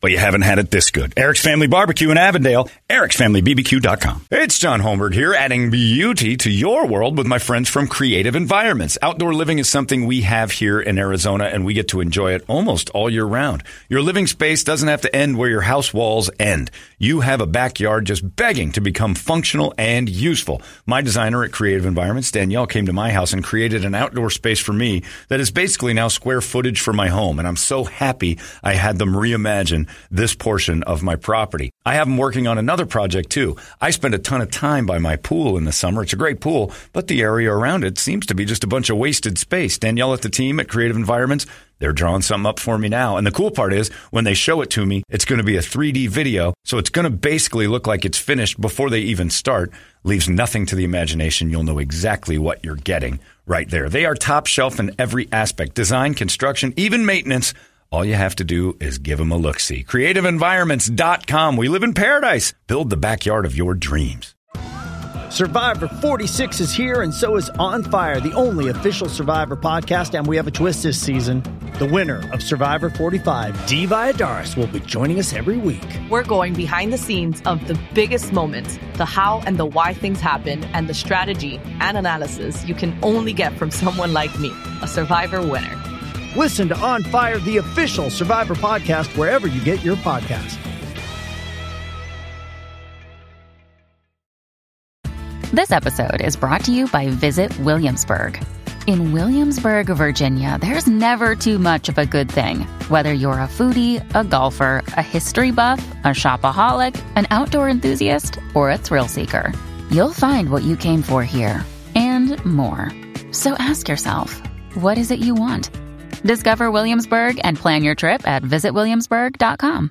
but you haven't had it this good. Eric's Family Barbecue in Avondale, ericsfamilybbq.com. It's John Holmberg here, adding beauty to your world with my friends from Creative Environments. Outdoor living is something we have here in Arizona, and we get to enjoy it almost all year round. Your living space doesn't have to end where your house walls end. You have a backyard just begging to become functional and useful. My designer at Creative Environments, Danielle, came to my house and created an outdoor space for me that is basically now square footage for my home. And I'm so happy I had them reimagine this portion of my property. I have them working on another project too. I spend a ton of time by my pool in the summer. It's a great pool, but the area around it seems to be just a bunch of wasted space. Danielle at the team at Creative Environments, they're drawing something up for me now. And the cool part is when they show it to me, it's going to be a 3D video. So it's going to basically look like it's finished before they even start. Leaves nothing to the imagination. You'll know exactly what you're getting right there. They are top shelf in every aspect design, construction, even maintenance. All you have to do is give them a look see. CreativeEnvironments.com. We live in paradise. Build the backyard of your dreams. Survivor 46 is here, and so is On Fire, the only official Survivor podcast. And we have a twist this season. The winner of Survivor 45, Dee Valladares, will be joining us every week. We're going behind the scenes of the biggest moments, the how and the why things happen, and the strategy and analysis you can only get from someone like me, a Survivor winner. Listen to On Fire, the official Survivor podcast, wherever you get your podcast. This episode is brought to you by Visit Williamsburg. In Williamsburg, Virginia, there's never too much of a good thing. Whether you're a foodie, a golfer, a history buff, a shopaholic, an outdoor enthusiast, or a thrill seeker, you'll find what you came for here and more. So ask yourself, what is it you want? Discover Williamsburg and plan your trip at visitwilliamsburg.com.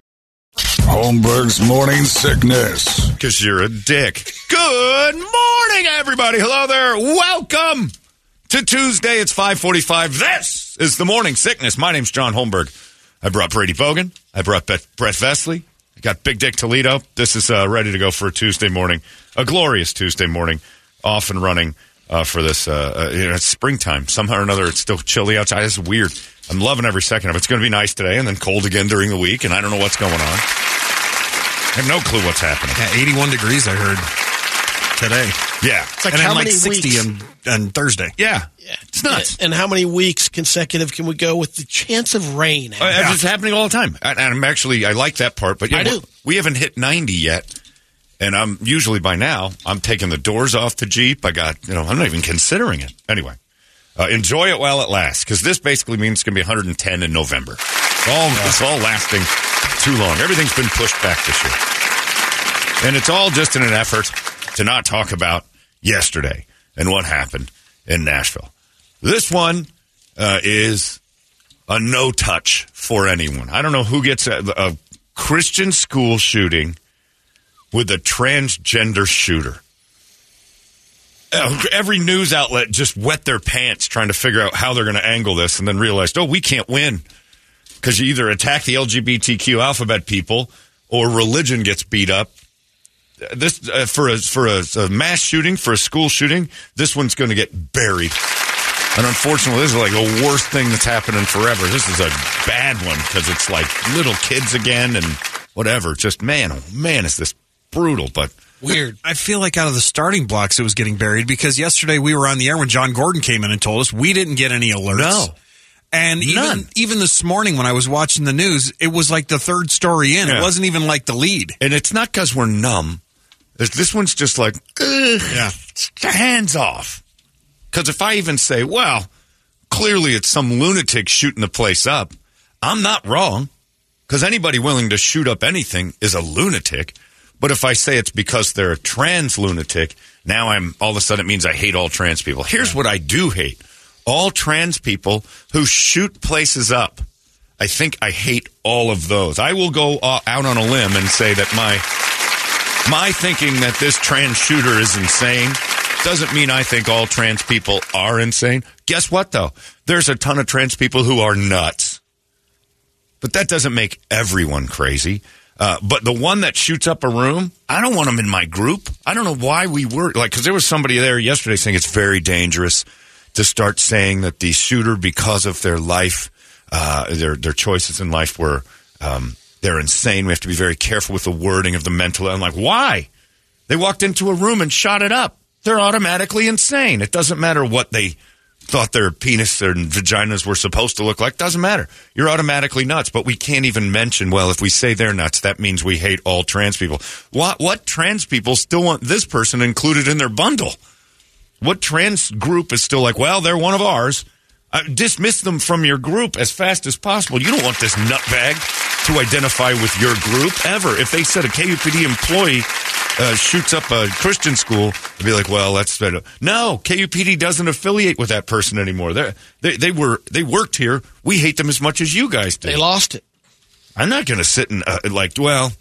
Holmberg's morning sickness. Because you're a dick. Good morning, everybody. Hello there. Welcome to Tuesday. It's 545. This is the morning sickness. My name's John Holmberg. I brought Brady Bogan. I brought Brett Vesley. I got Big Dick Toledo. This is uh, ready to go for a Tuesday morning, a glorious Tuesday morning, off and running uh, for this. Uh, uh, you know, it's springtime. Somehow or another, it's still chilly outside. Is weird. I'm loving every second of it. It's going to be nice today and then cold again during the week, and I don't know what's going on. I have no clue what's happening. Yeah, 81 degrees, I heard today. Yeah. It's like and how then like many 60 weeks? on, on Thursday. Yeah. Yeah. It's nuts. And how many weeks consecutive can we go with the chance of rain? Uh, It's happening all the time. And and I'm actually, I like that part, but yeah, I do. we haven't hit 90 yet. And I'm usually by now, I'm taking the doors off the Jeep. I got, you know, I'm not even considering it. Anyway, uh, enjoy it while it lasts because this basically means it's going to be 110 in November. It's all, it's all lasting too long. Everything's been pushed back this year. And it's all just in an effort to not talk about yesterday and what happened in Nashville. This one uh, is a no touch for anyone. I don't know who gets a, a Christian school shooting with a transgender shooter. Uh, Every news outlet just wet their pants trying to figure out how they're going to angle this and then realized, oh, we can't win because you either attack the LGBTQ alphabet people or religion gets beat up. This uh, for a for a, a mass shooting for a school shooting, this one's going to get buried. And unfortunately, this is like the worst thing that's happened in forever. This is a bad one because it's like little kids again and whatever. Just man, oh man, is this brutal? But Weird. I feel like out of the starting blocks, it was getting buried because yesterday we were on the air when John Gordon came in and told us we didn't get any alerts. No. And None. even even this morning when I was watching the news, it was like the third story in. Yeah. It wasn't even like the lead. and it's not because we're numb. This- This one's just like, Ugh, Yeah. hands off. Because if I even say, well, clearly it's some lunatic shooting the place up, I'm not wrong. Because anybody willing to shoot up anything is a lunatic. But if I say it's because they're a trans lunatic, now I'm all of a sudden it means I hate all trans people. Here's what I do hate all trans people who shoot places up. I think I hate all of those. I will go uh, out on a limb and say that my my thinking that this trans shooter is insane doesn't mean I think all trans people are insane. Guess what though? There's a ton of trans people who are nuts. But that doesn't make everyone crazy. Uh, but the one that shoots up a room, I don't want them in my group. I don't know why we were like, because there was somebody there yesterday saying it's very dangerous to start saying that the shooter, because of their life, uh, their their choices in life were um, they're insane. We have to be very careful with the wording of the mental. I'm like, why? They walked into a room and shot it up. They're automatically insane. It doesn't matter what they thought their penis and vaginas were supposed to look like. Doesn't matter. You're automatically nuts. But we can't even mention, well, if we say they're nuts, that means we hate all trans people. What, what trans people still want this person included in their bundle? What trans group is still like, well, they're one of ours? Uh, dismiss them from your group as fast as possible. You don't want this nutbag to identify with your group ever. If they said a KUPD employee uh, shoots up a Christian school, they'd be like, "Well, that's better." No, KUPD doesn't affiliate with that person anymore. They're, they they were they worked here. We hate them as much as you guys do. They lost it. I'm not going to sit and uh, like, well,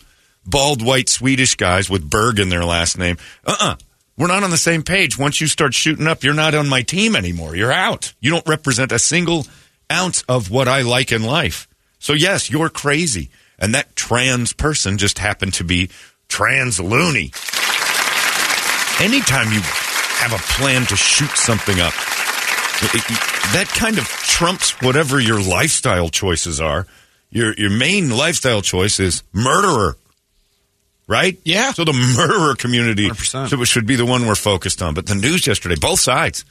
bald white Swedish guys with Berg in their last name. Uh uh-uh. uh. we are not on the same page. Once you start shooting up, you're not on my team anymore. You're out. You don't represent a single ounce of what I like in life. So, yes, you're crazy. And that trans person just happened to be trans loony. Anytime you have a plan to shoot something up, it, it, that kind of trumps whatever your lifestyle choices are. Your your main lifestyle choice is murderer, right? Yeah. So the murderer community 100%. should be the one we're focused on. But the news yesterday, both sides,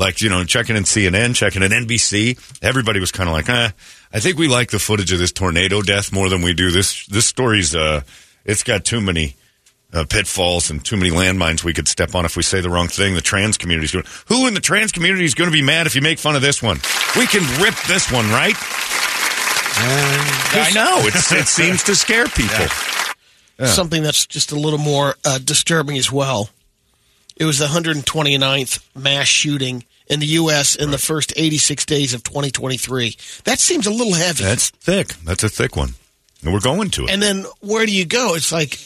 like you know, checking in CNN, checking in NBC, everybody was kind of like, eh, I think we like the footage of this tornado death more than we do this. This story's uh, it's got too many uh, pitfalls and too many landmines we could step on if we say the wrong thing. The trans community's going. Who in the trans community is going to be mad if you make fun of this one? We can rip this one, right? I know it's, it seems to scare people. Something that's just a little more uh, disturbing as well. It was the 129th mass shooting in the U.S. in the first 86 days of 2023. That seems a little heavy. That's thick. That's a thick one, and we're going to it. and then where do you go? It's like,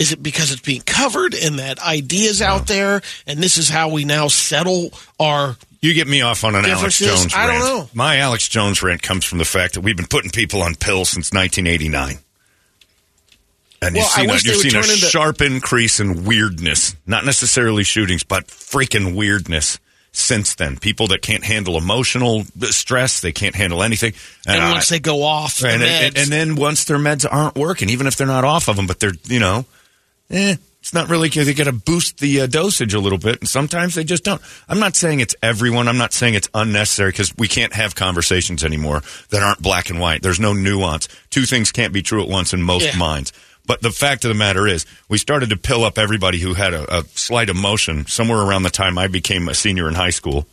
is it because it's being covered and that ideas out there, and this is how we now settle our You get me off on an Alex? Jones I rant. don't know. My Alex Jones rant comes from the fact that we've been putting people on pills since 1989. And Well, you've seen, a, you've seen a into- sharp increase in weirdness. Not necessarily shootings, but freaking weirdness since then. People that can't handle emotional stress, they can't handle anything. and I- once they go off and, and, and then once their meds aren't working, even if they're not off of them, but they're, you know, eh, it's not really, they got to boost the uh, dosage a little bit, and sometimes they just don't. I'm not saying it's everyone. I'm not saying it's unnecessary because we can't have conversations anymore that aren't black and white. There's no nuance. Two things can't be true at once in most Yeah. minds. But the fact of the matter is, we started to pill up everybody who had a, a slight emotion somewhere around the time I became a senior in high school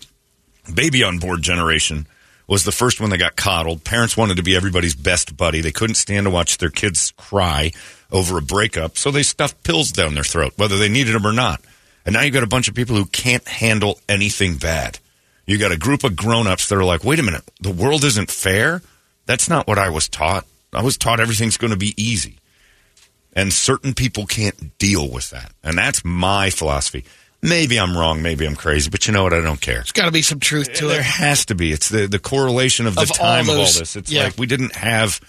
baby on board generation was the first one that got coddled. Parents wanted to be everybody's best buddy. They couldn't stand to watch their kids cry over a breakup, so they stuffed pills down their throat, whether they needed them or not. And now you've got a bunch of people who can't handle anything bad. You got a group of grown-ups that are like, "Wait a minute, the world isn't fair." That's not what I was taught. I was taught everything's going to be easy. And certain people can't deal with that. And that's my philosophy. Maybe I'm wrong, maybe I'm crazy, but you know what? I don't care. there's got to be some truth to There it. There has to be. It's the, the correlation of the Of all time of all this. It's yeah. like we didn't have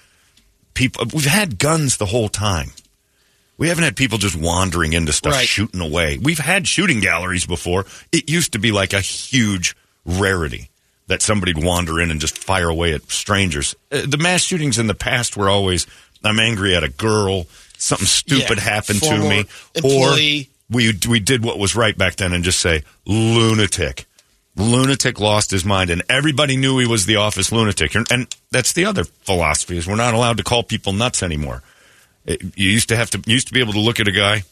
people. We've had guns the whole time. We haven't had people just wandering into stuff, Right. shooting away. We've had shooting galleries before. It used to be like a huge rarity that somebody'd wander in and just fire away at strangers. Uh, the mass shootings in the past were always, I'm angry at a girl, something stupid Yeah. happened to me, employee. or we we did what was right back then and just say lunatic. Lunatic lost his mind, and everybody knew he was the office lunatic. And, that's the other philosophy: is we're not allowed to call people nuts anymore. It, you used to have to you used to be able to look at a guy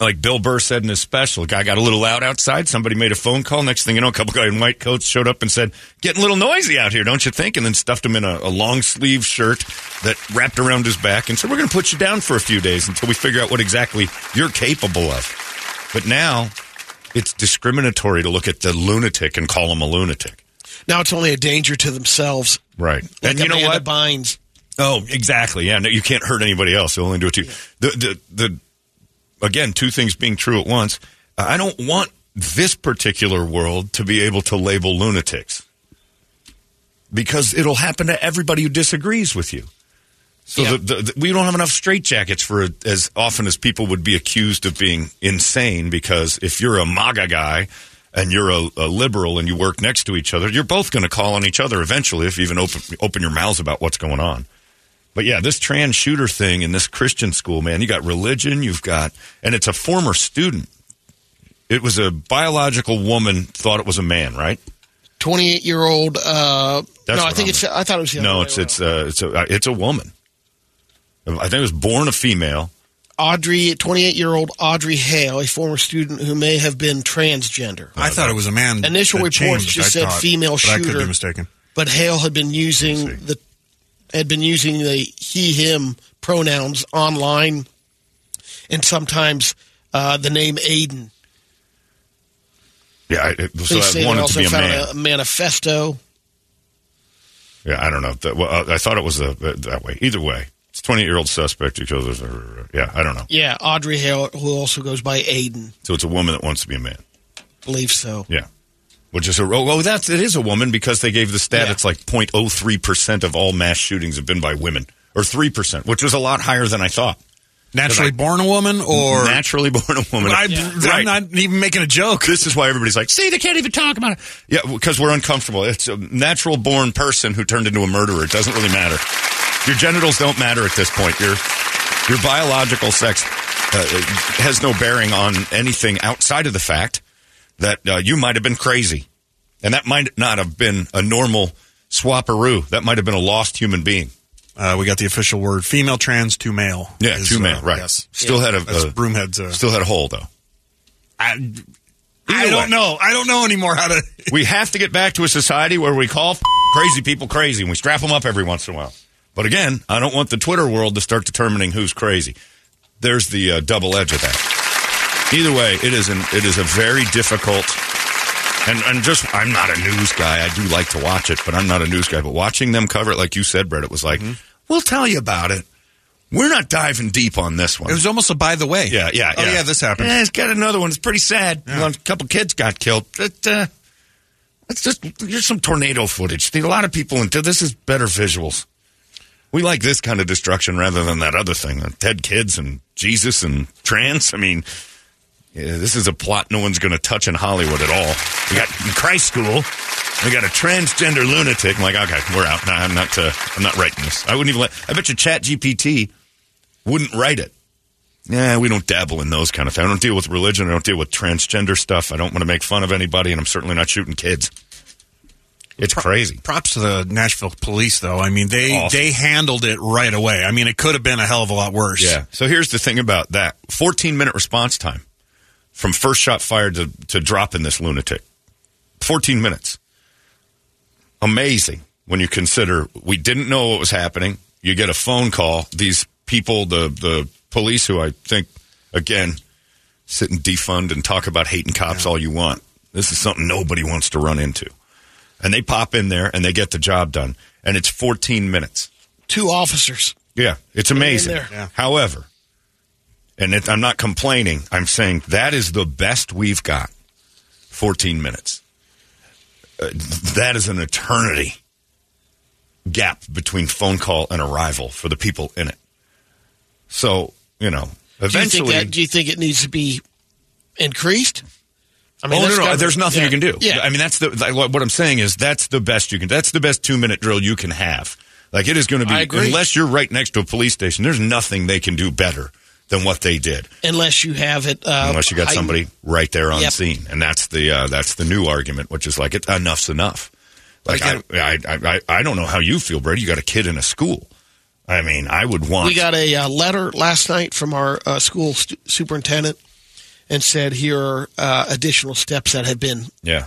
like Bill Burr said in his special. A guy got a little loud outside. Somebody made a phone call. Next thing you know, a couple guys in white coats showed up and said, "Getting a little noisy out here, don't you think?" And then stuffed him in a, a long sleeve shirt that wrapped around his back and said, "We're going to put you down for a few days until we figure out what exactly you're capable of." But now it's discriminatory to look at the lunatic and call him a lunatic. Now it's only a danger to themselves. Right. Like and you know what? Bynes. Oh, exactly. Yeah, no, you can't hurt anybody else. You'll only do it to you. The, the, the, again, two things being true at once. I don't want this particular world to be able to label lunatics because it'll happen to everybody who disagrees with you. So Yeah. the, the, the- we don't have enough straitjackets for as often as people would be accused of being insane. Because if you're a MAGA guy and you're a, a liberal and you work next to each other, you're both going to call on each other eventually if you even open open your mouths about what's going on. But yeah, this trans shooter thing in this Christian school, man, you got religion, you've got, and it's a former student. It was a biological woman thought it was a man, right? 28 year old. Uh, no, I think I'm- it's. I thought it was the No, other it's way it's uh, it's a uh, it's a woman. I think it was born a female. Audrey, 28 year old Audrey Hale, a former student who may have been transgender. I thought it was a man. Initial that reports changed, just I said thought, female but I could shooter. be mistaken. But Hale had been using the had been using the he him pronouns online, and sometimes uh, the name Aiden. Yeah, I, it, so say I they wanted to also be a found man. a manifesto. Yeah, I don't know. That, well, uh, I thought it was a, that way. Either way, it's twenty year old suspect who kills. her. Yeah, I don't know. Yeah, Audrey Hale, who also goes by Aiden, So it's a woman that wants to be a man. believe so. Yeah. Which is a oh, oh that's it is a woman because they gave the stat Yeah. it's like 0.03 percent of all mass shootings have been by women or three percent, which was a lot higher than I thought. Naturally born a woman, or naturally born a woman. I, Right. am not even making a joke. This is why everybody's like, see, they can't even talk about it. Yeah, because we're uncomfortable. It's a natural born person who turned into a murderer. It doesn't really matter. Your genitals don't matter at this point. Your your biological sex uh, has no bearing on anything outside of the fact that uh, you might have been crazy, and that might not have been a normal swapperoo. That might have been a lost human being. Uh, we got the official word: female trans to male. Yeah, is, two uh, right? Yes, Still had a uh, Broomhead's. Uh, still had a hole though. I, I way. don't know. I don't know anymore how to. we have to get back to a society where we call f- crazy people crazy and we strap them up every once in a while. But again, I don't want the Twitter world to start determining who's crazy. There's the uh, double edge of that. Either way, it is an it is a very difficult. And and just I'm not a news guy. I do like to watch it, but I'm not a news guy. But watching them cover it, like you said, Brett, it was like, we'll tell you about it. We're not diving deep on this one. It was almost a by the way. Yeah, yeah, Oh yeah, this happened. Yeah, it's got another one. It's pretty sad. One- a couple kids got killed. But, uh, let's just here's some tornado footage. A lot of people into this is better visuals. We like this kind of destruction rather than that other thing. Ted kids and Jesus and trans. I mean, yeah, this is a plot no one's going to touch in Hollywood at all. We got in Christ School. We got a transgender lunatic. I'm like, okay, we're out. No, I'm not. Uh, I'm not writing this. I wouldn't even let. I bet you Chat GPT wouldn't write it. Yeah, we don't dabble in those kind of things. I don't deal with religion. I don't deal with transgender stuff. I don't want to make fun of anybody, and I'm certainly not shooting kids. It's crazy. Props to the Nashville police, though. I mean, they they handled it right away. I mean, it could have been a hell of a lot worse. Yeah. So here's the thing about that 14 minute response time from first shot fired to, to dropping this lunatic. 14 minutes. Amazing when you consider we didn't know what was happening. You get a phone call. These people, the, the police who I think, again, sit and defund and talk about hating cops all you want. This is something nobody wants to run into. And they pop in there and they get the job done. And it's 14 minutes. Two officers. Yeah, it's amazing. Yeah. However, and it, I'm not complaining. I'm saying that is the best we've got. 14 minutes. Uh, that is an eternity gap between phone call and arrival for the people in it. So, you know, Do you, eventually. think that, do you think it needs to be increased? I oh that's no, no! There's nothing yeah. you can do. Yeah, I mean, that's the what I'm saying is that's the best you can. That's the best two minute drill you can have. Like it is going to be unless you're right next to a police station. There's nothing they can do better than what they did. unless you have it. Uh, unless you got somebody right there on Yep. scene, and that's the uh, that's the new argument, which is like it, enough's enough. Like I, I, I, I, I don't know how you feel, Brady. You got a kid in a school. I mean, I would want. We got a uh, letter last night from our uh, school stu- superintendent and said here are uh, additional steps that have been yeah.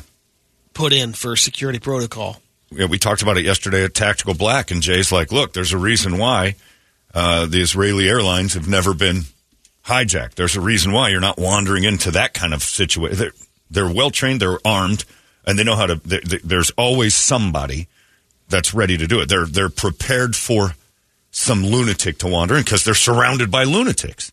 put in for security protocol. yeah, we talked about it yesterday at Tactical Black, and Jay's like, "Look, there's a reason why uh, the Israeli airlines have never been hijacked. There's a reason why you're not wandering into that kind of situation. They're, they're well trained, they're armed, and they know how to. they they there's always somebody that's ready to do it. They're they're prepared for some lunatic to wander in because they're surrounded by lunatics."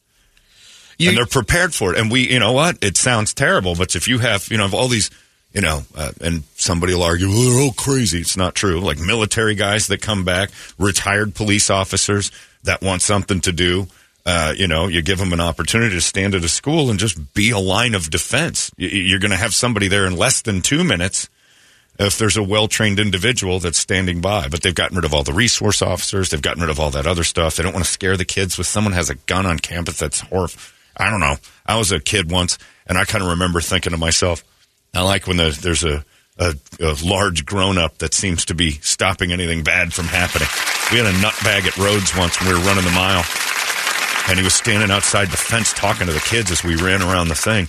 and they're prepared for it. And we, you know what? It sounds terrible, but if you have, you know, all these, you know, uh, and somebody will argue, well, they're all crazy. It's not true. Like military guys that come back, retired police officers, that want something to do. Uh, you know, you give them an opportunity to stand at a school and just be a line of defense. You're going to have somebody there in less than two minutes if there's a well trained individual that's standing by. But they've gotten rid of all the resource officers. They've gotten rid of all that other stuff. They don't want to scare the kids with someone has a gun on campus. That's horrible. I don't know. I was a kid once, and I kind of remember thinking to myself, I like when there's, there's a, a, a large grown up that seems to be stopping anything bad from happening. We had a nutbag at Rhodes once when we were running the mile, and he was standing outside the fence talking to the kids as we ran around the thing.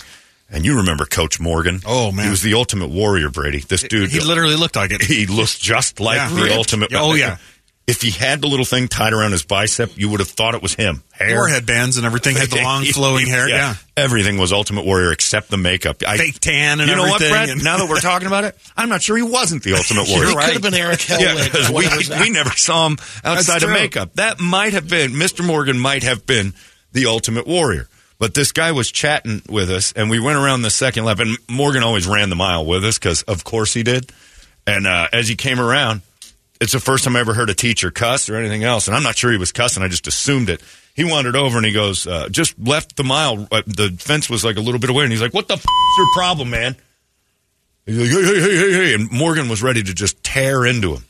And you remember Coach Morgan? Oh, man. he was the ultimate warrior, Brady. This dude, He literally looked like it. he looked just like Yeah. the ultimate. Oh, yeah. If he had the little thing tied around his bicep, you would have thought it was him. Hair, Wore headbands and everything. Had the long flowing hair. Yeah. Everything was Ultimate Warrior except the makeup. I, Fake tan and you know what, everything, Brett? and- now that we're talking about it, I'm not sure he wasn't the Ultimate Warrior. He could have been Eric Hellwig. Yeah, because we, we never saw him outside of makeup. That might have been, Mr. Morgan might have been the Ultimate Warrior. But this guy was chatting with us, and we went around the second lap, and Morgan always ran the mile with us because, of course, he did. And uh, as he came around, it's the first time I ever heard a teacher cuss or anything else, and I'm not sure he was cussing. I just assumed it. He wandered over and he goes, uh, just left the mile. Uh, the fence was like a little bit away, and he's like, "What the f- is your problem, man?" He's like, "Hey, hey, hey, hey, hey!" And Morgan was ready to just tear into him.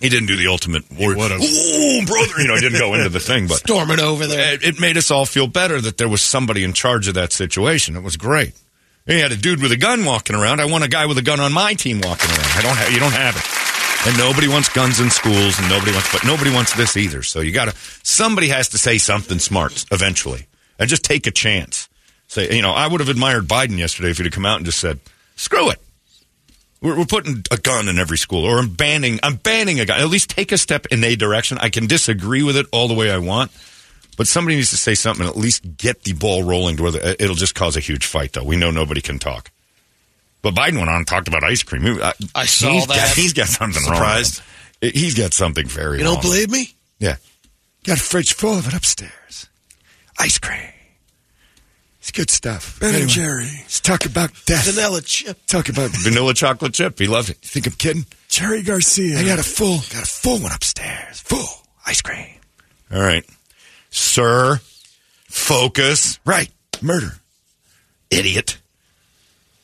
He didn't do the ultimate warrior. brother! You know, he didn't go into the thing, but Storming over there. it, it made us all feel better that there was somebody in charge of that situation. It was great. He had a dude with a gun walking around. I want a guy with a gun on my team walking around. I don't. You don't have it. And nobody wants guns in schools, and nobody wants. But nobody wants this either. So you got to. Somebody has to say something smart eventually, and just take a chance. Say, you know, I would have admired Biden yesterday if he'd have come out and just said, "Screw it." We're, we're putting a gun in every school, or I'm banning. I'm banning a gun. At least take a step in a direction. I can disagree with it all the way I want, but somebody needs to say something. and At least get the ball rolling. To where the, it'll just cause a huge fight, though. We know nobody can talk. But Biden went on and talked about ice cream. I, I saw he's that. Got, he's got something Surprised? wrong. He's got something very. You don't wrong. believe me? Yeah. Got a fridge full of it upstairs. Ice cream. It's good stuff. Ben and Jerry. Let's talk about death. Vanilla chip. Talk about vanilla chocolate chip. He loved it. You think I'm kidding? Jerry Garcia. I got a full, got a full one upstairs. Full ice cream. All right, sir. Focus. Right. Murder. Idiot.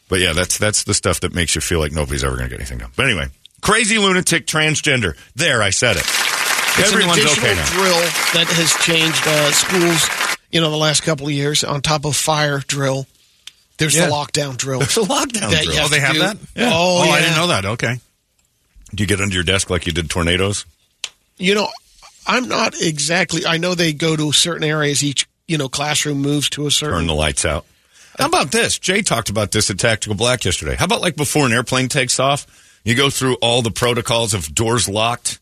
But yeah, that's that's the stuff that makes you feel like nobody's ever going to get anything done. But anyway, crazy lunatic transgender. There, I said it. It's Everyone's an additional okay now. drill that has changed uh, schools, you know, the last couple of years. On top of fire drill, there's Yeah. the lockdown drill. There's a lockdown that drill. Oh, they have do. that? Yeah. Oh, Oh, yeah. I didn't know that. Okay. Do you get under your desk like you did tornadoes? You know, I'm not exactly. I know they go to certain areas. Each you know classroom moves to a certain. Turn the lights out. How about this? Jay talked about this at Tactical Black yesterday. How about like before an airplane takes off, you go through all the protocols of doors locked,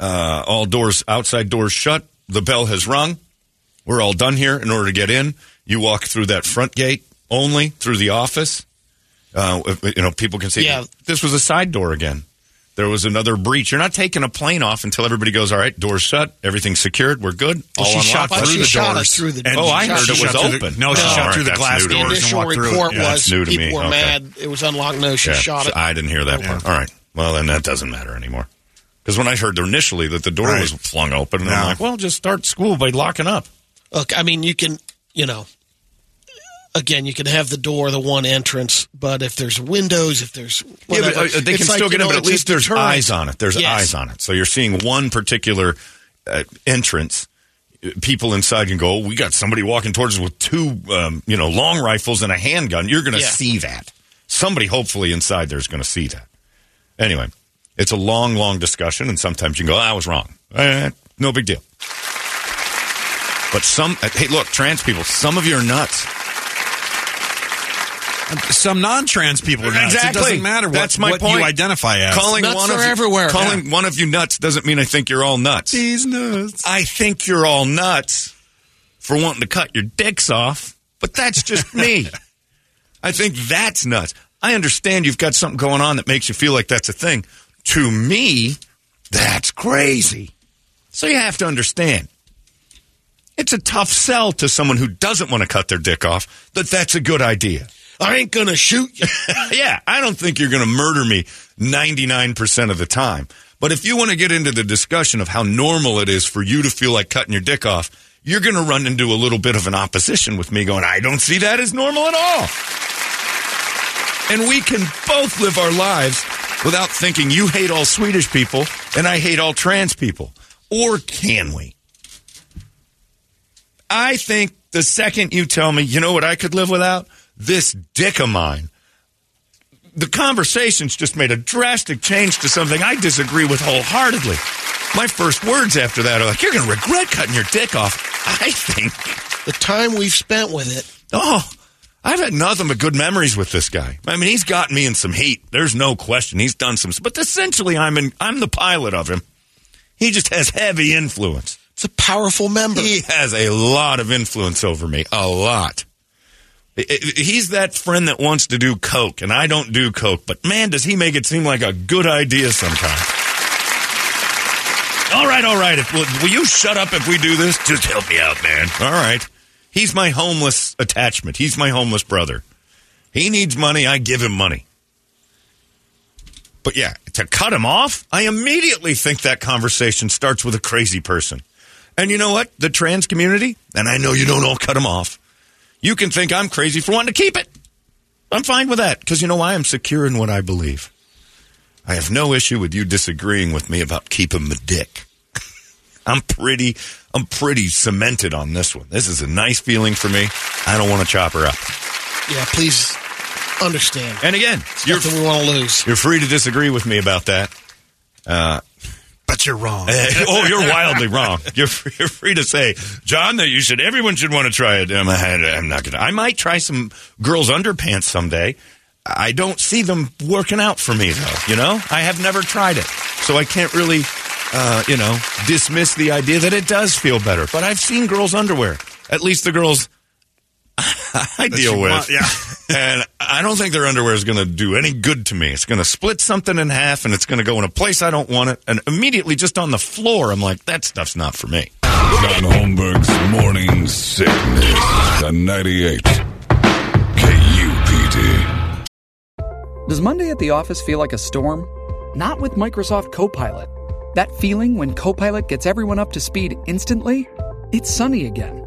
uh, all doors outside doors shut. The bell has rung. We're all done here. In order to get in, you walk through that front gate only through the office. Uh, you know, people can see. Yeah. This was a side door again. There was another breach. You're not taking a plane off until everybody goes, all right, doors shut, everything's secured, we're good. Well, all she shot unlocked. Through she the shot doors. through the And Oh, I heard it was shot through the- open. no, she Oh, shot all right, through the glass new to The me. doors. and initial walked through it. report Yeah, was that's new to people me. were Okay. mad. It was unlocked. No, she Yeah, shot so it. I didn't hear that part. All right. Well, then that doesn't matter anymore. Because when I heard initially that the door Right. was flung open, and I'm like, well, just start school by locking up. Look, I mean, you can, you know, again, you can have the door, the one entrance, but if there's windows, if there's Yeah, but whatever, uh, they can still get in, know, but at least there's deterrent. eyes on it. There's Yes. eyes on it. So you're seeing one particular uh, entrance. People inside can go, oh, we got somebody walking towards us with two, um, you know, long rifles and a handgun. You're going to Yeah. see that. Somebody, hopefully, inside there is going to see that. Anyway, it's a long, long discussion, and sometimes you can go, I was wrong. Eh, no big deal. But some, hey, look, trans people, some of you are nuts. Some non-trans people are nuts. Exactly. It doesn't matter what, That's my what point. you identify as. Calling Nuts one of are you- everywhere. Calling one of you nuts doesn't mean I think you're all nuts. These nuts. I think you're all nuts for wanting to cut your dicks off, but that's just me. I think that's nuts. I understand you've got something going on that makes you feel like that's a thing. To me, that's crazy. So you have to understand. It's a tough sell to someone who doesn't want to cut their dick off that that's a good idea. I ain't gonna shoot you. yeah, I don't think you're going to murder me 99% of the time. But if you want to get into the discussion of how normal it is for you to feel like cutting your dick off, you're going to run into a little bit of an opposition with me going, I don't see that as normal at all. And we can both live our lives without thinking you hate all Swedish people and I hate all trans people. Or can we? I think the second you tell me, you know what I could live without? This dick of mine. The conversation's just made a drastic change to something I disagree with wholeheartedly. My first words after that are like, you're going to regret cutting your dick off. I think. The time we've spent with it. Oh, I've had nothing but good memories with this guy. I mean, he's gotten me in some heat. There's no question. He's done some, but essentially, I'm in, I'm the pilot of him. He just has heavy influence. It's a powerful member. He has a lot of influence over me. A lot. He's that friend that wants to do coke, and I don't do coke. But man, does he make it seem like a good idea sometimes? All right, all right. If, will, will you shut up if we do this? Just help me out, man. All right. He's my homeless attachment. He's my homeless brother. He needs money. I give him money. But yeah, to cut him off, I immediately think that conversation starts with a crazy person. And you know what? The trans community, and I know you don't all cut them off, you can think I'm crazy for wanting to keep it. I'm fine with that because you know why? I'm secure in what I believe. I have no issue with you disagreeing with me about keeping the dick. I'm pretty, I'm pretty cemented on this one. This is a nice feeling for me. I don't want to chop her up. Yeah, please understand. And again, you're, Nothing we want to lose. you're free to disagree with me about that. Uh, But you're wrong. oh, you're wildly wrong. You're free, you're free to say, John, that you should. Everyone should want to try it. I'm, I'm not gonna. I might try some girls' underpants someday. I don't see them working out for me though. You know, I have never tried it, so I can't really, uh, you know, dismiss the idea that it does feel better. But I've seen girls' underwear. At least the girls I deal with. want- yeah. and I don't think their underwear is going to do any good to me. It's going to split something in half and it's going to go in a place I don't want it. And immediately just on the floor, I'm like, that stuff's not for me. John Holmberg's Morning Sickness. The 98. KUPD. Does Monday at the office feel like a storm? Not with Microsoft Copilot. That feeling when Copilot gets everyone up to speed instantly? It's sunny again.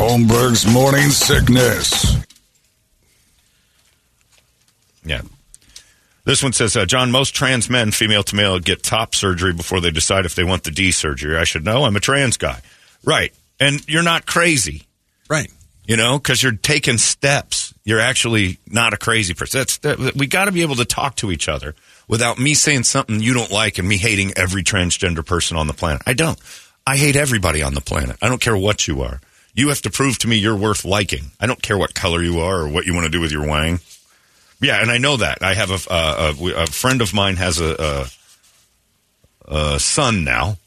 Holmberg's Morning Sickness. Yeah. This one says, uh, John, most trans men, female to male, get top surgery before they decide if they want the D surgery. I should know. I'm a trans guy. Right. And you're not crazy, Right. you know, because you're taking steps. You're actually not a crazy person. That's, that, we got to be able to talk to each other without me saying something you don't like and me hating every transgender person on the planet. I don't. I hate everybody on the planet. I don't care what you are. You have to prove to me you're worth liking. I don't care what color you are or what you want to do with your wang. Yeah, and I know that. I have a, uh, a, a friend of mine has a, a, a son now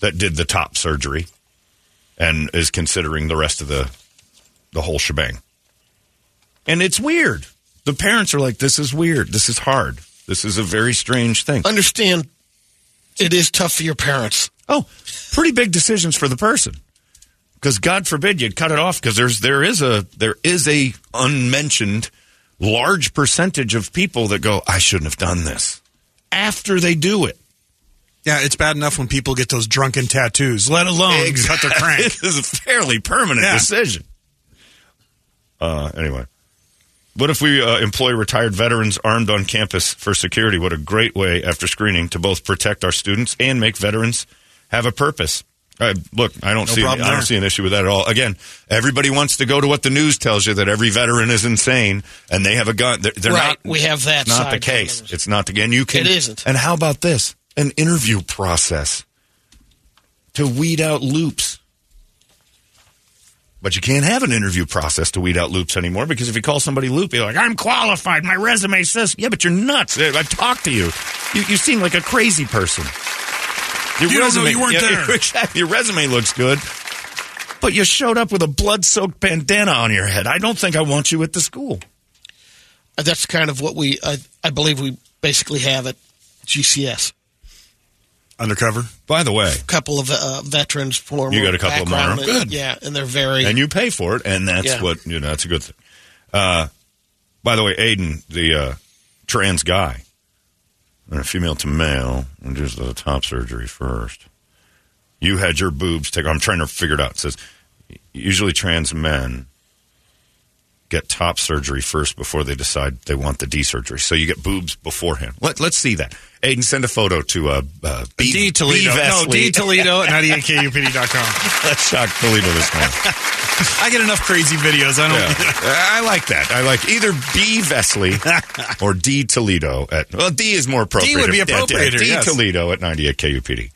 that did the top surgery and is considering the rest of the the whole shebang. And it's weird. The parents are like, "This is weird. This is hard. This is a very strange thing." Understand, it is tough for your parents. Oh, pretty big decisions for the person. Because God forbid you'd cut it off because there's there is a there is a unmentioned large percentage of people that go, I shouldn't have done this after they do it. Yeah, it's bad enough when people get those drunken tattoos, let alone cut their crank. this is a fairly permanent Yeah. decision. Uh, anyway, what if we uh, employ retired veterans armed on campus for security? What a great way after screening to both protect our students and make veterans have a purpose. Uh, look, I don't No see I don't see an issue with that at all. Again, everybody wants to go to what the news tells you that every veteran is insane and they have a gun. They're, they're Right, not. we have that It's not the case. It's not the. And you can. It isn't. And how about this? An interview process to weed out loops. But you can't have an interview process to weed out loops anymore because if you call somebody loop, you're like, I'm qualified. My resume says, yeah, but you're nuts. I've talked to you. You, you seem like a crazy person. Your You don't know you weren't there. Exactly. Your resume looks good, but you showed up with a blood soaked bandana on your head. I don't think I want you at the school. That's kind of what we, I, I believe we basically have at GCS. Undercover. By the way, A couple of uh, veterans, former You got a couple of them them? and- Good. Yeah, and they're very. and you pay for it, and that's Yeah. what you know. That's a good thing. Uh, by the way, Aiden, the uh, trans guy, and a female to male, and just the top surgery first. You had your boobs taken. I'm trying to figure it out. It says usually trans men get top surgery first before they decide they want the D surgery. So you get boobs beforehand. Let, let's see that. Aiden, send a photo to uh, uh, B, D Toledo. B. No. D Toledo at 98kupd.com. Let's shock Toledo this morning. I get enough crazy videos. I don't. Yeah. I like that. I like either B. Vesley or D. Toledo at well, D is more appropriate. D would be Yeah, D- appropriater, D. yes. Toledo at 98 KUPD.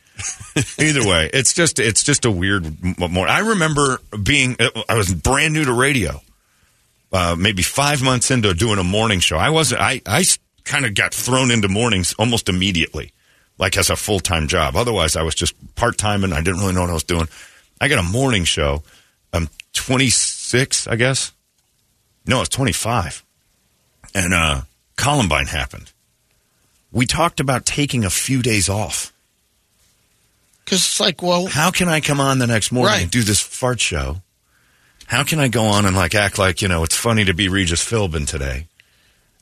either way, it's just it's just a weird m- morning. I remember being I was brand new to radio. Uh, maybe five months into doing a morning show, I wasn't. I I kind of got thrown into mornings almost immediately, like as a full time job. Otherwise, I was just part time and I didn't really know what I was doing. I got a morning show. I'm 26, I guess. No, I was 25. And uh, Columbine happened. We talked about taking a few days off. Because it's like, well, How can I come on the next morning Right. and do this fart show? How can I go on and like act like, you know, it's funny to be Regis Philbin today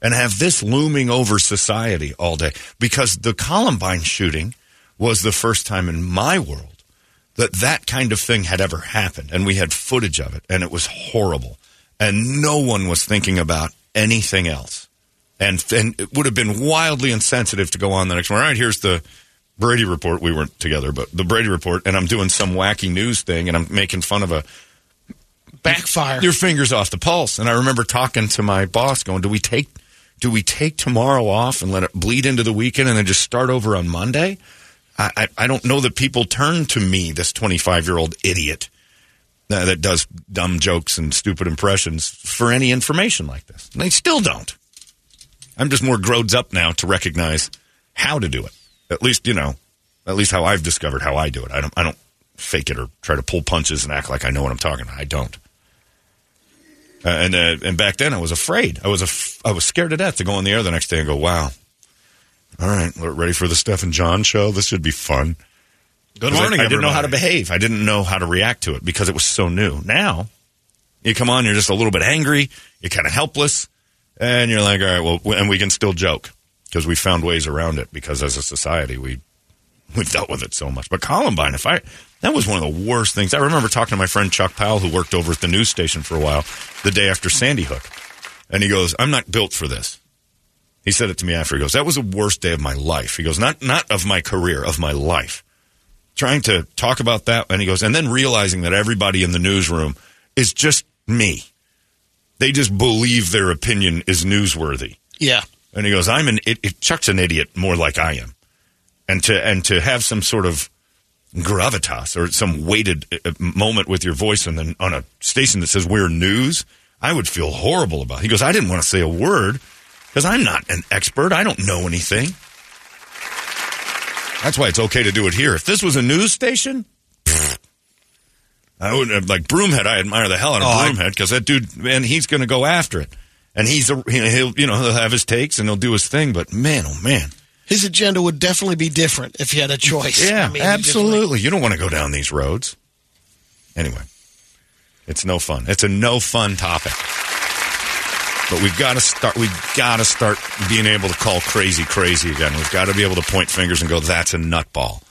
and have this looming over society all day? Because the Columbine shooting was the first time in my world that that kind of thing had ever happened. And we had footage of it and it was horrible. And no one was thinking about anything else. And, and it would have been wildly insensitive to go on the next morning. All right, here's the Brady report. We weren't together, but the Brady report. And I'm doing some wacky news thing and I'm making fun of a backfire. your fingers off the pulse. And I remember talking to my boss, going, "Do we take do we take tomorrow off and let it bleed into the weekend and then just start over on Monday?" I, I, I don't know that people turn to me, this 25 year old idiot uh, that does dumb jokes and stupid impressions, for any information like this. And they still don't. I'm just more grown up now to recognize how to do it. At least, you know, at least how I've discovered how I do it. I don't, I don't fake it or try to pull punches and act like I know what I'm talking about. I don't. Uh, and uh, and back then I was afraid. I was af- I was scared to death to go on the air the next day and go, "Wow, all right, we're ready for the Steph and John show. This should be fun." Good morning, I, didn't know how to behave. I didn't know how to react to it because it was so new. Now, you come on, you're just a little bit angry, you're kind of helpless, and you're like, "All right, well," and we can still joke because we found ways around it because as a society we we've dealt with it so much. But Columbine, if I that was one of the worst things. I remember talking to my friend Chuck Powell, who worked over at the news station for a while, the day after Sandy Hook, and he goes, "I'm not built for this." He said it to me after. He goes, "That was the worst day of my life." He goes, "Not not of my career, of my life." Trying to talk about that, and he goes, and then realizing that everybody in the newsroom is just me. They just believe their opinion is newsworthy. yeah. And he goes, "I'm an it, it, Chuck's an idiot, more like I am." And to and to have some sort of gravitas or some weighted uh, moment with your voice and then on a station that says we're news, I would feel horrible about. It. He goes, "I didn't want to say a word because I'm not an expert. I don't know anything." That's why it's okay to do it here. If this was a news station, pfft, I would have like Broomhead. I admire the hell out of Oh, Broomhead because that dude, man, he's going to go after it, and he's a, he'll you know he'll have his takes and he'll do his thing. But man, oh man, His agenda would definitely be different if he had a choice. yeah, I mean, absolutely. You don't want to go down these roads. Anyway, it's no fun. It's a no fun topic. But we've got to start. We've got to start being able to call crazy crazy again. We've got to be able to point fingers and go, "That's a nutball."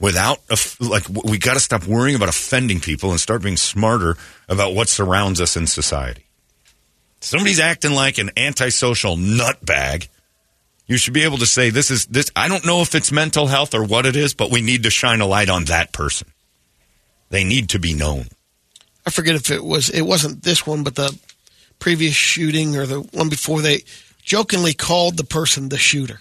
Without a, like, we got to stop worrying about offending people and start being smarter about what surrounds us in society. Somebody's acting like an antisocial nutbag. You should be able to say, "This is this." I don't know if it's mental health or what it is, but we need to shine a light on that person. They need to be known. I forget if it was it wasn't this one, but the previous shooting or the one before they jokingly called the person the shooter.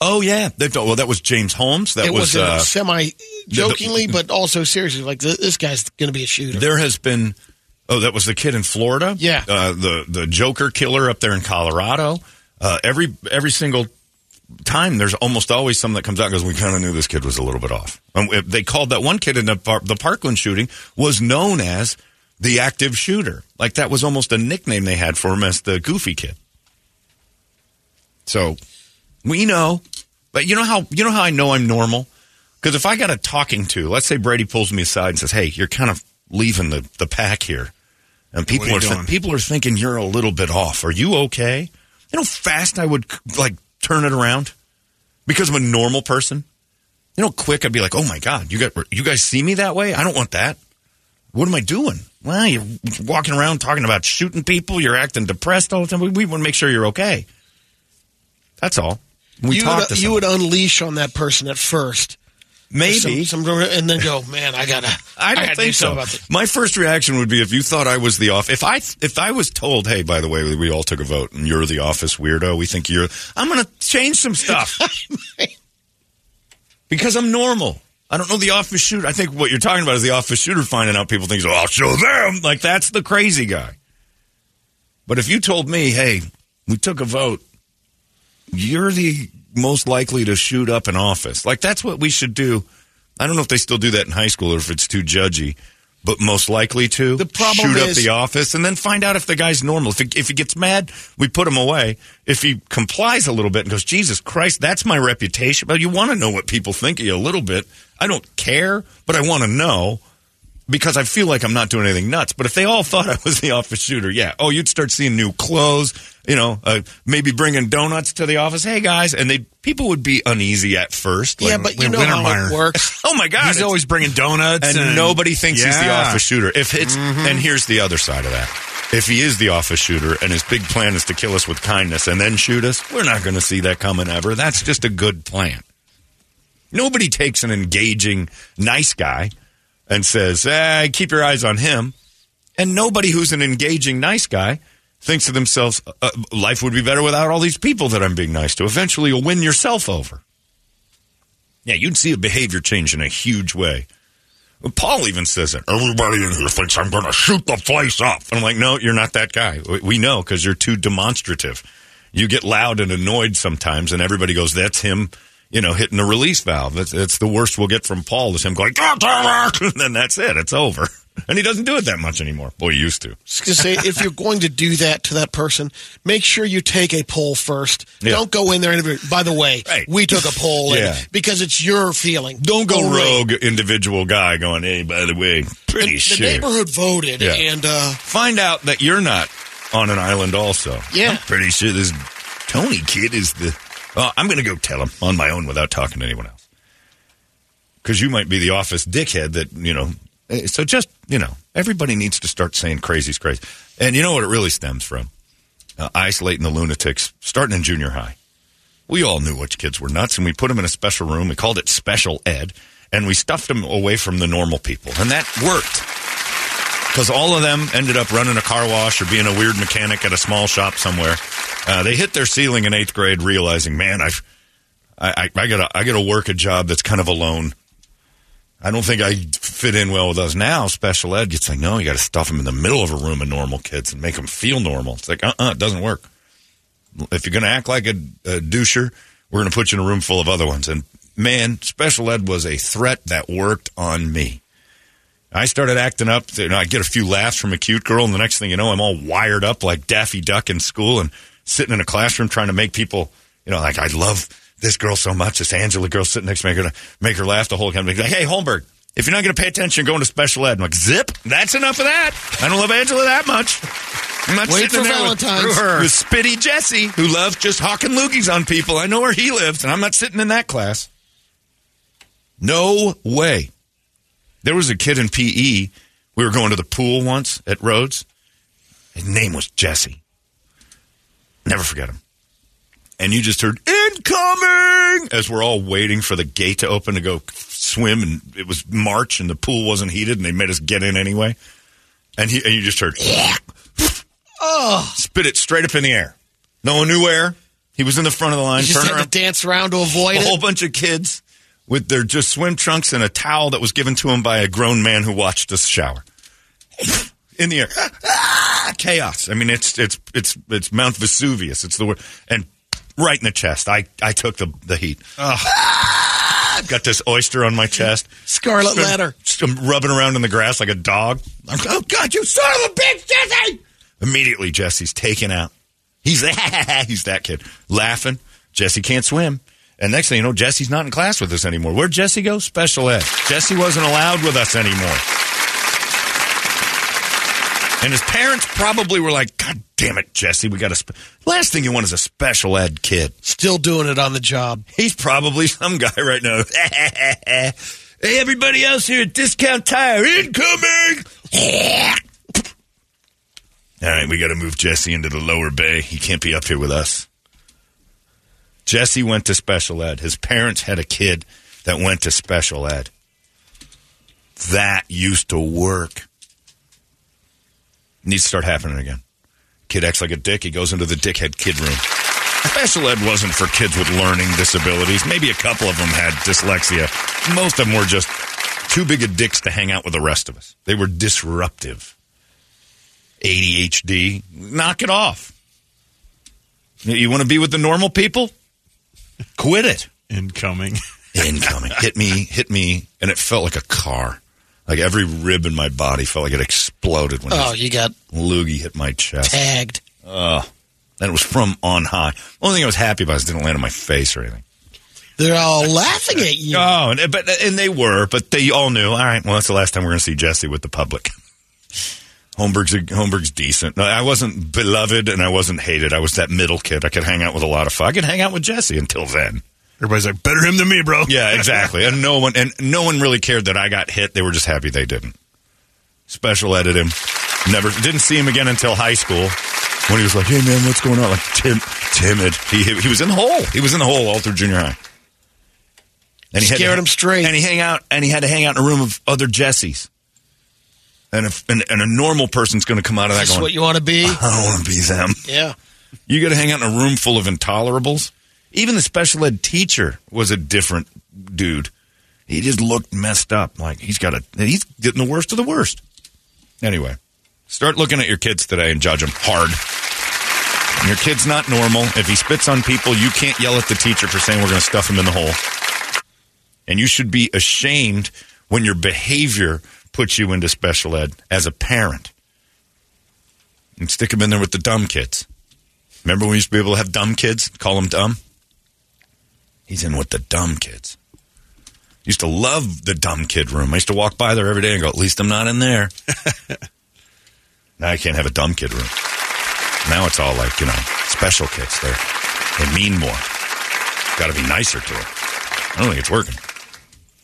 Oh yeah, they, well that was James Holmes. That it was, was, uh, semi jokingly, but also seriously. Like th- this guy's going to be a shooter. There has been. Oh, that was the kid in Florida. Yeah. uh, the the Joker killer up there in Colorado. Uh, every every single time, there's almost always someone that comes out and goes, "We kind of knew this kid was a little bit off." If they called that one kid in the, par- the Parkland shooting was known as the active shooter. Like that was almost a nickname they had for him as the goofy kid. So we know, but you know how you know how I know I'm normal because if I got a talking to, let's say Brady pulls me aside and says, "Hey, you're kind of leaving the the pack here," and people are are doing? people are thinking you're a little bit off. Are you okay? You know, how fast I would like turn it around because I'm a normal person. You know, quick I'd be like, "Oh my god, you got you guys see me that way? I don't want that." What am I doing? Well, you're walking around talking about shooting people. You're acting depressed all the time. We, we want to make sure you're okay. That's all. We you talk would, you would unleash on that person at first, maybe some, some- and then go, man, I gotta, I don't gotta do think so. about this. My first reaction would be if you thought I was the off. If I if I was told, hey, by the way, we all took a vote and you're the office weirdo. We think you're. I'm going to change some stuff because I'm normal. I don't know the office shooter. I think what you're talking about is the office shooter finding out people think, oh, I'll show them. Like that's the crazy guy. But if you told me, hey, we took a vote, you're the most likely to shoot up an office. Like that's what we should do. I don't know if they still do that in high school or if it's too judgy, but most likely to The problem shoot up the office and then find out if the guy's normal. If he, if he gets mad, we put him away. If he complies a little bit and goes, Jesus Christ, that's my reputation. Well, you want to know what people think of you a little bit. I don't care, but I want to know because I feel like I'm not doing anything nuts. But if they all thought I was the office shooter, yeah. Oh, you'd start seeing new clothes, you know, uh, maybe bringing donuts to the office. Hey guys, and they people would be uneasy at first. Yeah, but you know how it works. oh my god, He's always bringing donuts, and, and, nobody thinks he's the office shooter. If it's and here's the other side of that. If he is the office shooter and his big plan is to kill us with kindness and then shoot us, we're not going to see that coming ever. That's just a good plan. Nobody takes an engaging, nice guy and says, eh, keep your eyes on him. And nobody who's an engaging, nice guy thinks to themselves, uh, life would be better without all these people that I'm being nice to. Eventually, you'll win yourself over. Yeah, you'd see a behavior change in a huge way. Paul even says it. Everybody in here thinks I'm going to shoot the place up. And I'm like, no, you're not that guy. We know because you're too demonstrative. You get loud and annoyed sometimes, and everybody goes, that's him, you know, hitting the release valve. That's, that's the worst we'll get from Paul is him going, "God damn and then that's it. It's over. And he doesn't do it that much anymore. Boy, he used to. Just to say, if you're going to do that to that person, make sure you take a poll first. Yeah. Don't go in there and by the way, Right. we took a poll Yeah. and, because it's your feeling. Don't go rogue individual guy going, hey, by the way, pretty The, sure. the neighborhood voted, Yeah. and uh, Find out that you're not on an island also. Yeah. I'm pretty sure this Tony kid is the. Oh, I'm going to go tell him on my own without talking to anyone else. Because you might be the office dickhead that, you know. eh, So just, you know, everybody needs to start saying crazy's crazy. And you know what it really stems from? Uh, isolating the lunatics starting in junior high. We all knew which kids were nuts, and we put them in a special room. We called it special ed, and we stuffed them away from the normal people. And that worked because all of them ended up running a car wash or being a weird mechanic at a small shop somewhere. Uh, they hit their ceiling in eighth grade, realizing, man, I've, I, I, I gotta, I gotta work a job that's kind of alone. I don't think I fit in well with us now. Special ed gets like, no, you got to stuff them in the middle of a room of normal kids and make them feel normal. It's like, uh, uh it doesn't work. If you're gonna act like a, a doucher, we're gonna put you in a room full of other ones. And man, special ed was a threat that worked on me. I started acting up. You know, I get a few laughs from a cute girl, and the next thing you know, I'm all wired up like Daffy Duck in school and sitting in a classroom trying to make people, you know, like I love this girl so much. This Angela girl sitting next to me, I'm gonna make her laugh the whole time. Like, hey, Holmberg, if you're not gonna pay attention, go into special ed. I'm like, zip. That's enough of that. I don't love Angela that much. I'm not Wait sitting for there with- Valentine's. With, Spitty Jesse, who loves just hawking loogies on people. I know where he lives, and I'm not sitting in that class. No way. There was a kid in PE. We were going to the pool once at Rhodes. His name was Jesse. Never forget him. And you just heard incoming as we're all waiting for the gate to open to go swim. And it was March and the pool wasn't heated and they made us get in anyway. And, he, and you just heard, Oh, spit it straight up in the air. No one knew where. He was in the front of the line. you just Turn had around to dance around to avoid a whole it. bunch of kids with their just swim trunks and a towel that was given to him by a grown man who watched us shower. In the air, Ah, chaos. I mean, it's it's it's it's Mount Vesuvius. It's the word, and right in the chest. I I took the the heat. Ah, got this oyster on my chest. Scarlet Stood- letter. stood rubbing around in the grass like a dog. I'm, oh God, you son of a bitch, Jesse! Immediately, Jesse's taken out. He's he's that kid laughing. Jesse can't swim. And next thing you know, Jesse's not in class with us anymore. Where'd Jesse go? Special ed. Jesse wasn't allowed with us anymore. And his parents probably were like, God damn it, Jesse, we got a. Spe-. Last thing you want is a special ed kid. Still doing it on the job. He's probably some guy right now. hey, everybody else here at Discount Tire, incoming! All right, we got to move Jesse into the lower bay. He can't be up here with us. Jesse went to special ed. His parents had a kid that went to special ed. That used to work. Needs to start happening again. Kid acts like a dick. He goes into the dickhead kid room. Special ed wasn't for kids with learning disabilities. Maybe a couple of them had dyslexia. Most of them were just too big of dicks to hang out with the rest of us. They were disruptive. ADHD. Knock it off. You want to be with the normal people? Quit it. Incoming. Incoming. hit me, hit me, and it felt like a car. Like every rib in my body felt like it exploded when Oh, you got loogie hit my chest. tagged. Oh, and it was from on high. Only thing I was happy about is it didn't land on my face or anything. They're all laughing at you. Oh, and, but and they were, but they all knew. All right, well, that's the last time we're going to see Jesse with the public. Holmberg's Holmberg's decent. No, I wasn't beloved and I wasn't hated. I was that middle kid. I could hang out with a lot of fun. I could hang out with Jesse until then. Everybody's like, better him than me, bro. Yeah, exactly. and no one and no one really cared that I got hit. They were just happy they didn't. Special edit him. Never didn't see him again until high school when he was like, "Hey man, what's going on?" Like tim, timid. He he was in the hole. He was in the hole all through junior high. And had Scared to, him straight. And he hang out and he had to hang out in a room of other Jessies. And if and, and a normal person's going to come out of that Is going, what you want to be? I don't want to be them. Yeah. You got to hang out in a room full of intolerables. Even the special ed teacher was a different dude. He just looked messed up. Like he's got a he's getting the worst of the worst. Anyway, start looking at your kids today and judge them hard. Your kid's not normal. If he spits on people, you can't yell at the teacher for saying we're going to stuff him in the hole. And you should be ashamed when your behavior puts you into special ed as a parent. And stick him in there with the dumb kids. Remember when we used to be able to have dumb kids? Call them dumb? He's in with the dumb kids. Used to love the dumb kid room. I used to walk by there every day and go, at least I'm not in there. now I can't have a dumb kid room. Now it's all like, you know, special kids. They're, they mean more. Got to be nicer to them. I don't think it's working.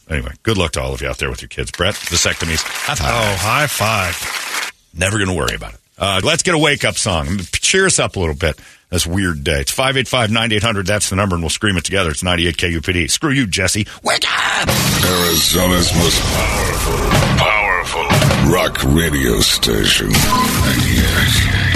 Anyway, good luck to all of you out there with your kids. Brett, vasectomies. High five. Oh, high five. Never going to worry about it. Uh, let's get a wake up song. Cheer us up a little bit. This weird day. It's 585 9800. That's the number, and we'll scream it together. It's 98 KUPD. Screw you, Jesse. Wake up! Arizona's most powerful, powerful rock radio station. 98 KUPD.